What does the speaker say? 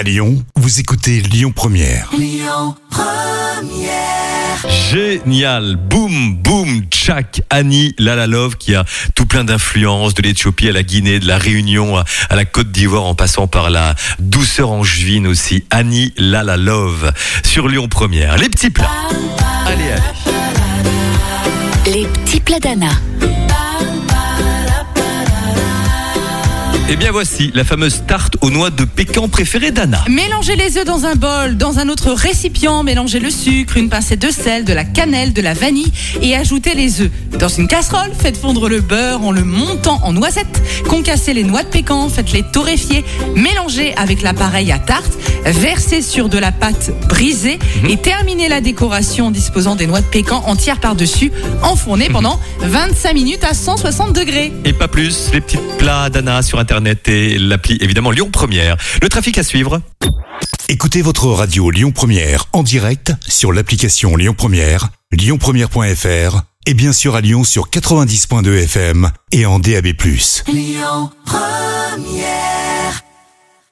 À Lyon, vous écoutez Lyon Première. Génial, boum, boum, tchak, Annie Lalalove qui a tout plein d'influences de l'Éthiopie à la Guinée, de la Réunion à, à la Côte d'Ivoire en passant par la douceur angevine aussi. Annie Lalalove sur Lyon Première. Les petits plats. Allez, allez. Les petits plats d'Anna. Et Eh bien voici la fameuse tarte aux noix de pécan préférée d'Anna. Mélangez les œufs dans un bol, dans un autre récipient, mélangez le sucre, une pincée de sel, de la cannelle, de la vanille et ajoutez les œufs. Dans une casserole, faites fondre le beurre en le montant en noisettes, concassez les noix de pécan, faites-les torréfier, mélangez avec l'appareil à tarte, versez sur de la pâte brisée et terminez la décoration en disposant des noix de pécan entières par-dessus, enfournées pendant 25 minutes à 160 degrés. Et pas plus, les petits plats d'Anna sur Internet et l'appli évidemment Lyon Première. Le trafic à suivre. Écoutez votre radio Lyon Première en direct sur l'application Lyon Première, lyonpremière.fr et bien sûr à Lyon sur 90.2 FM et en DAB+. Lyon Première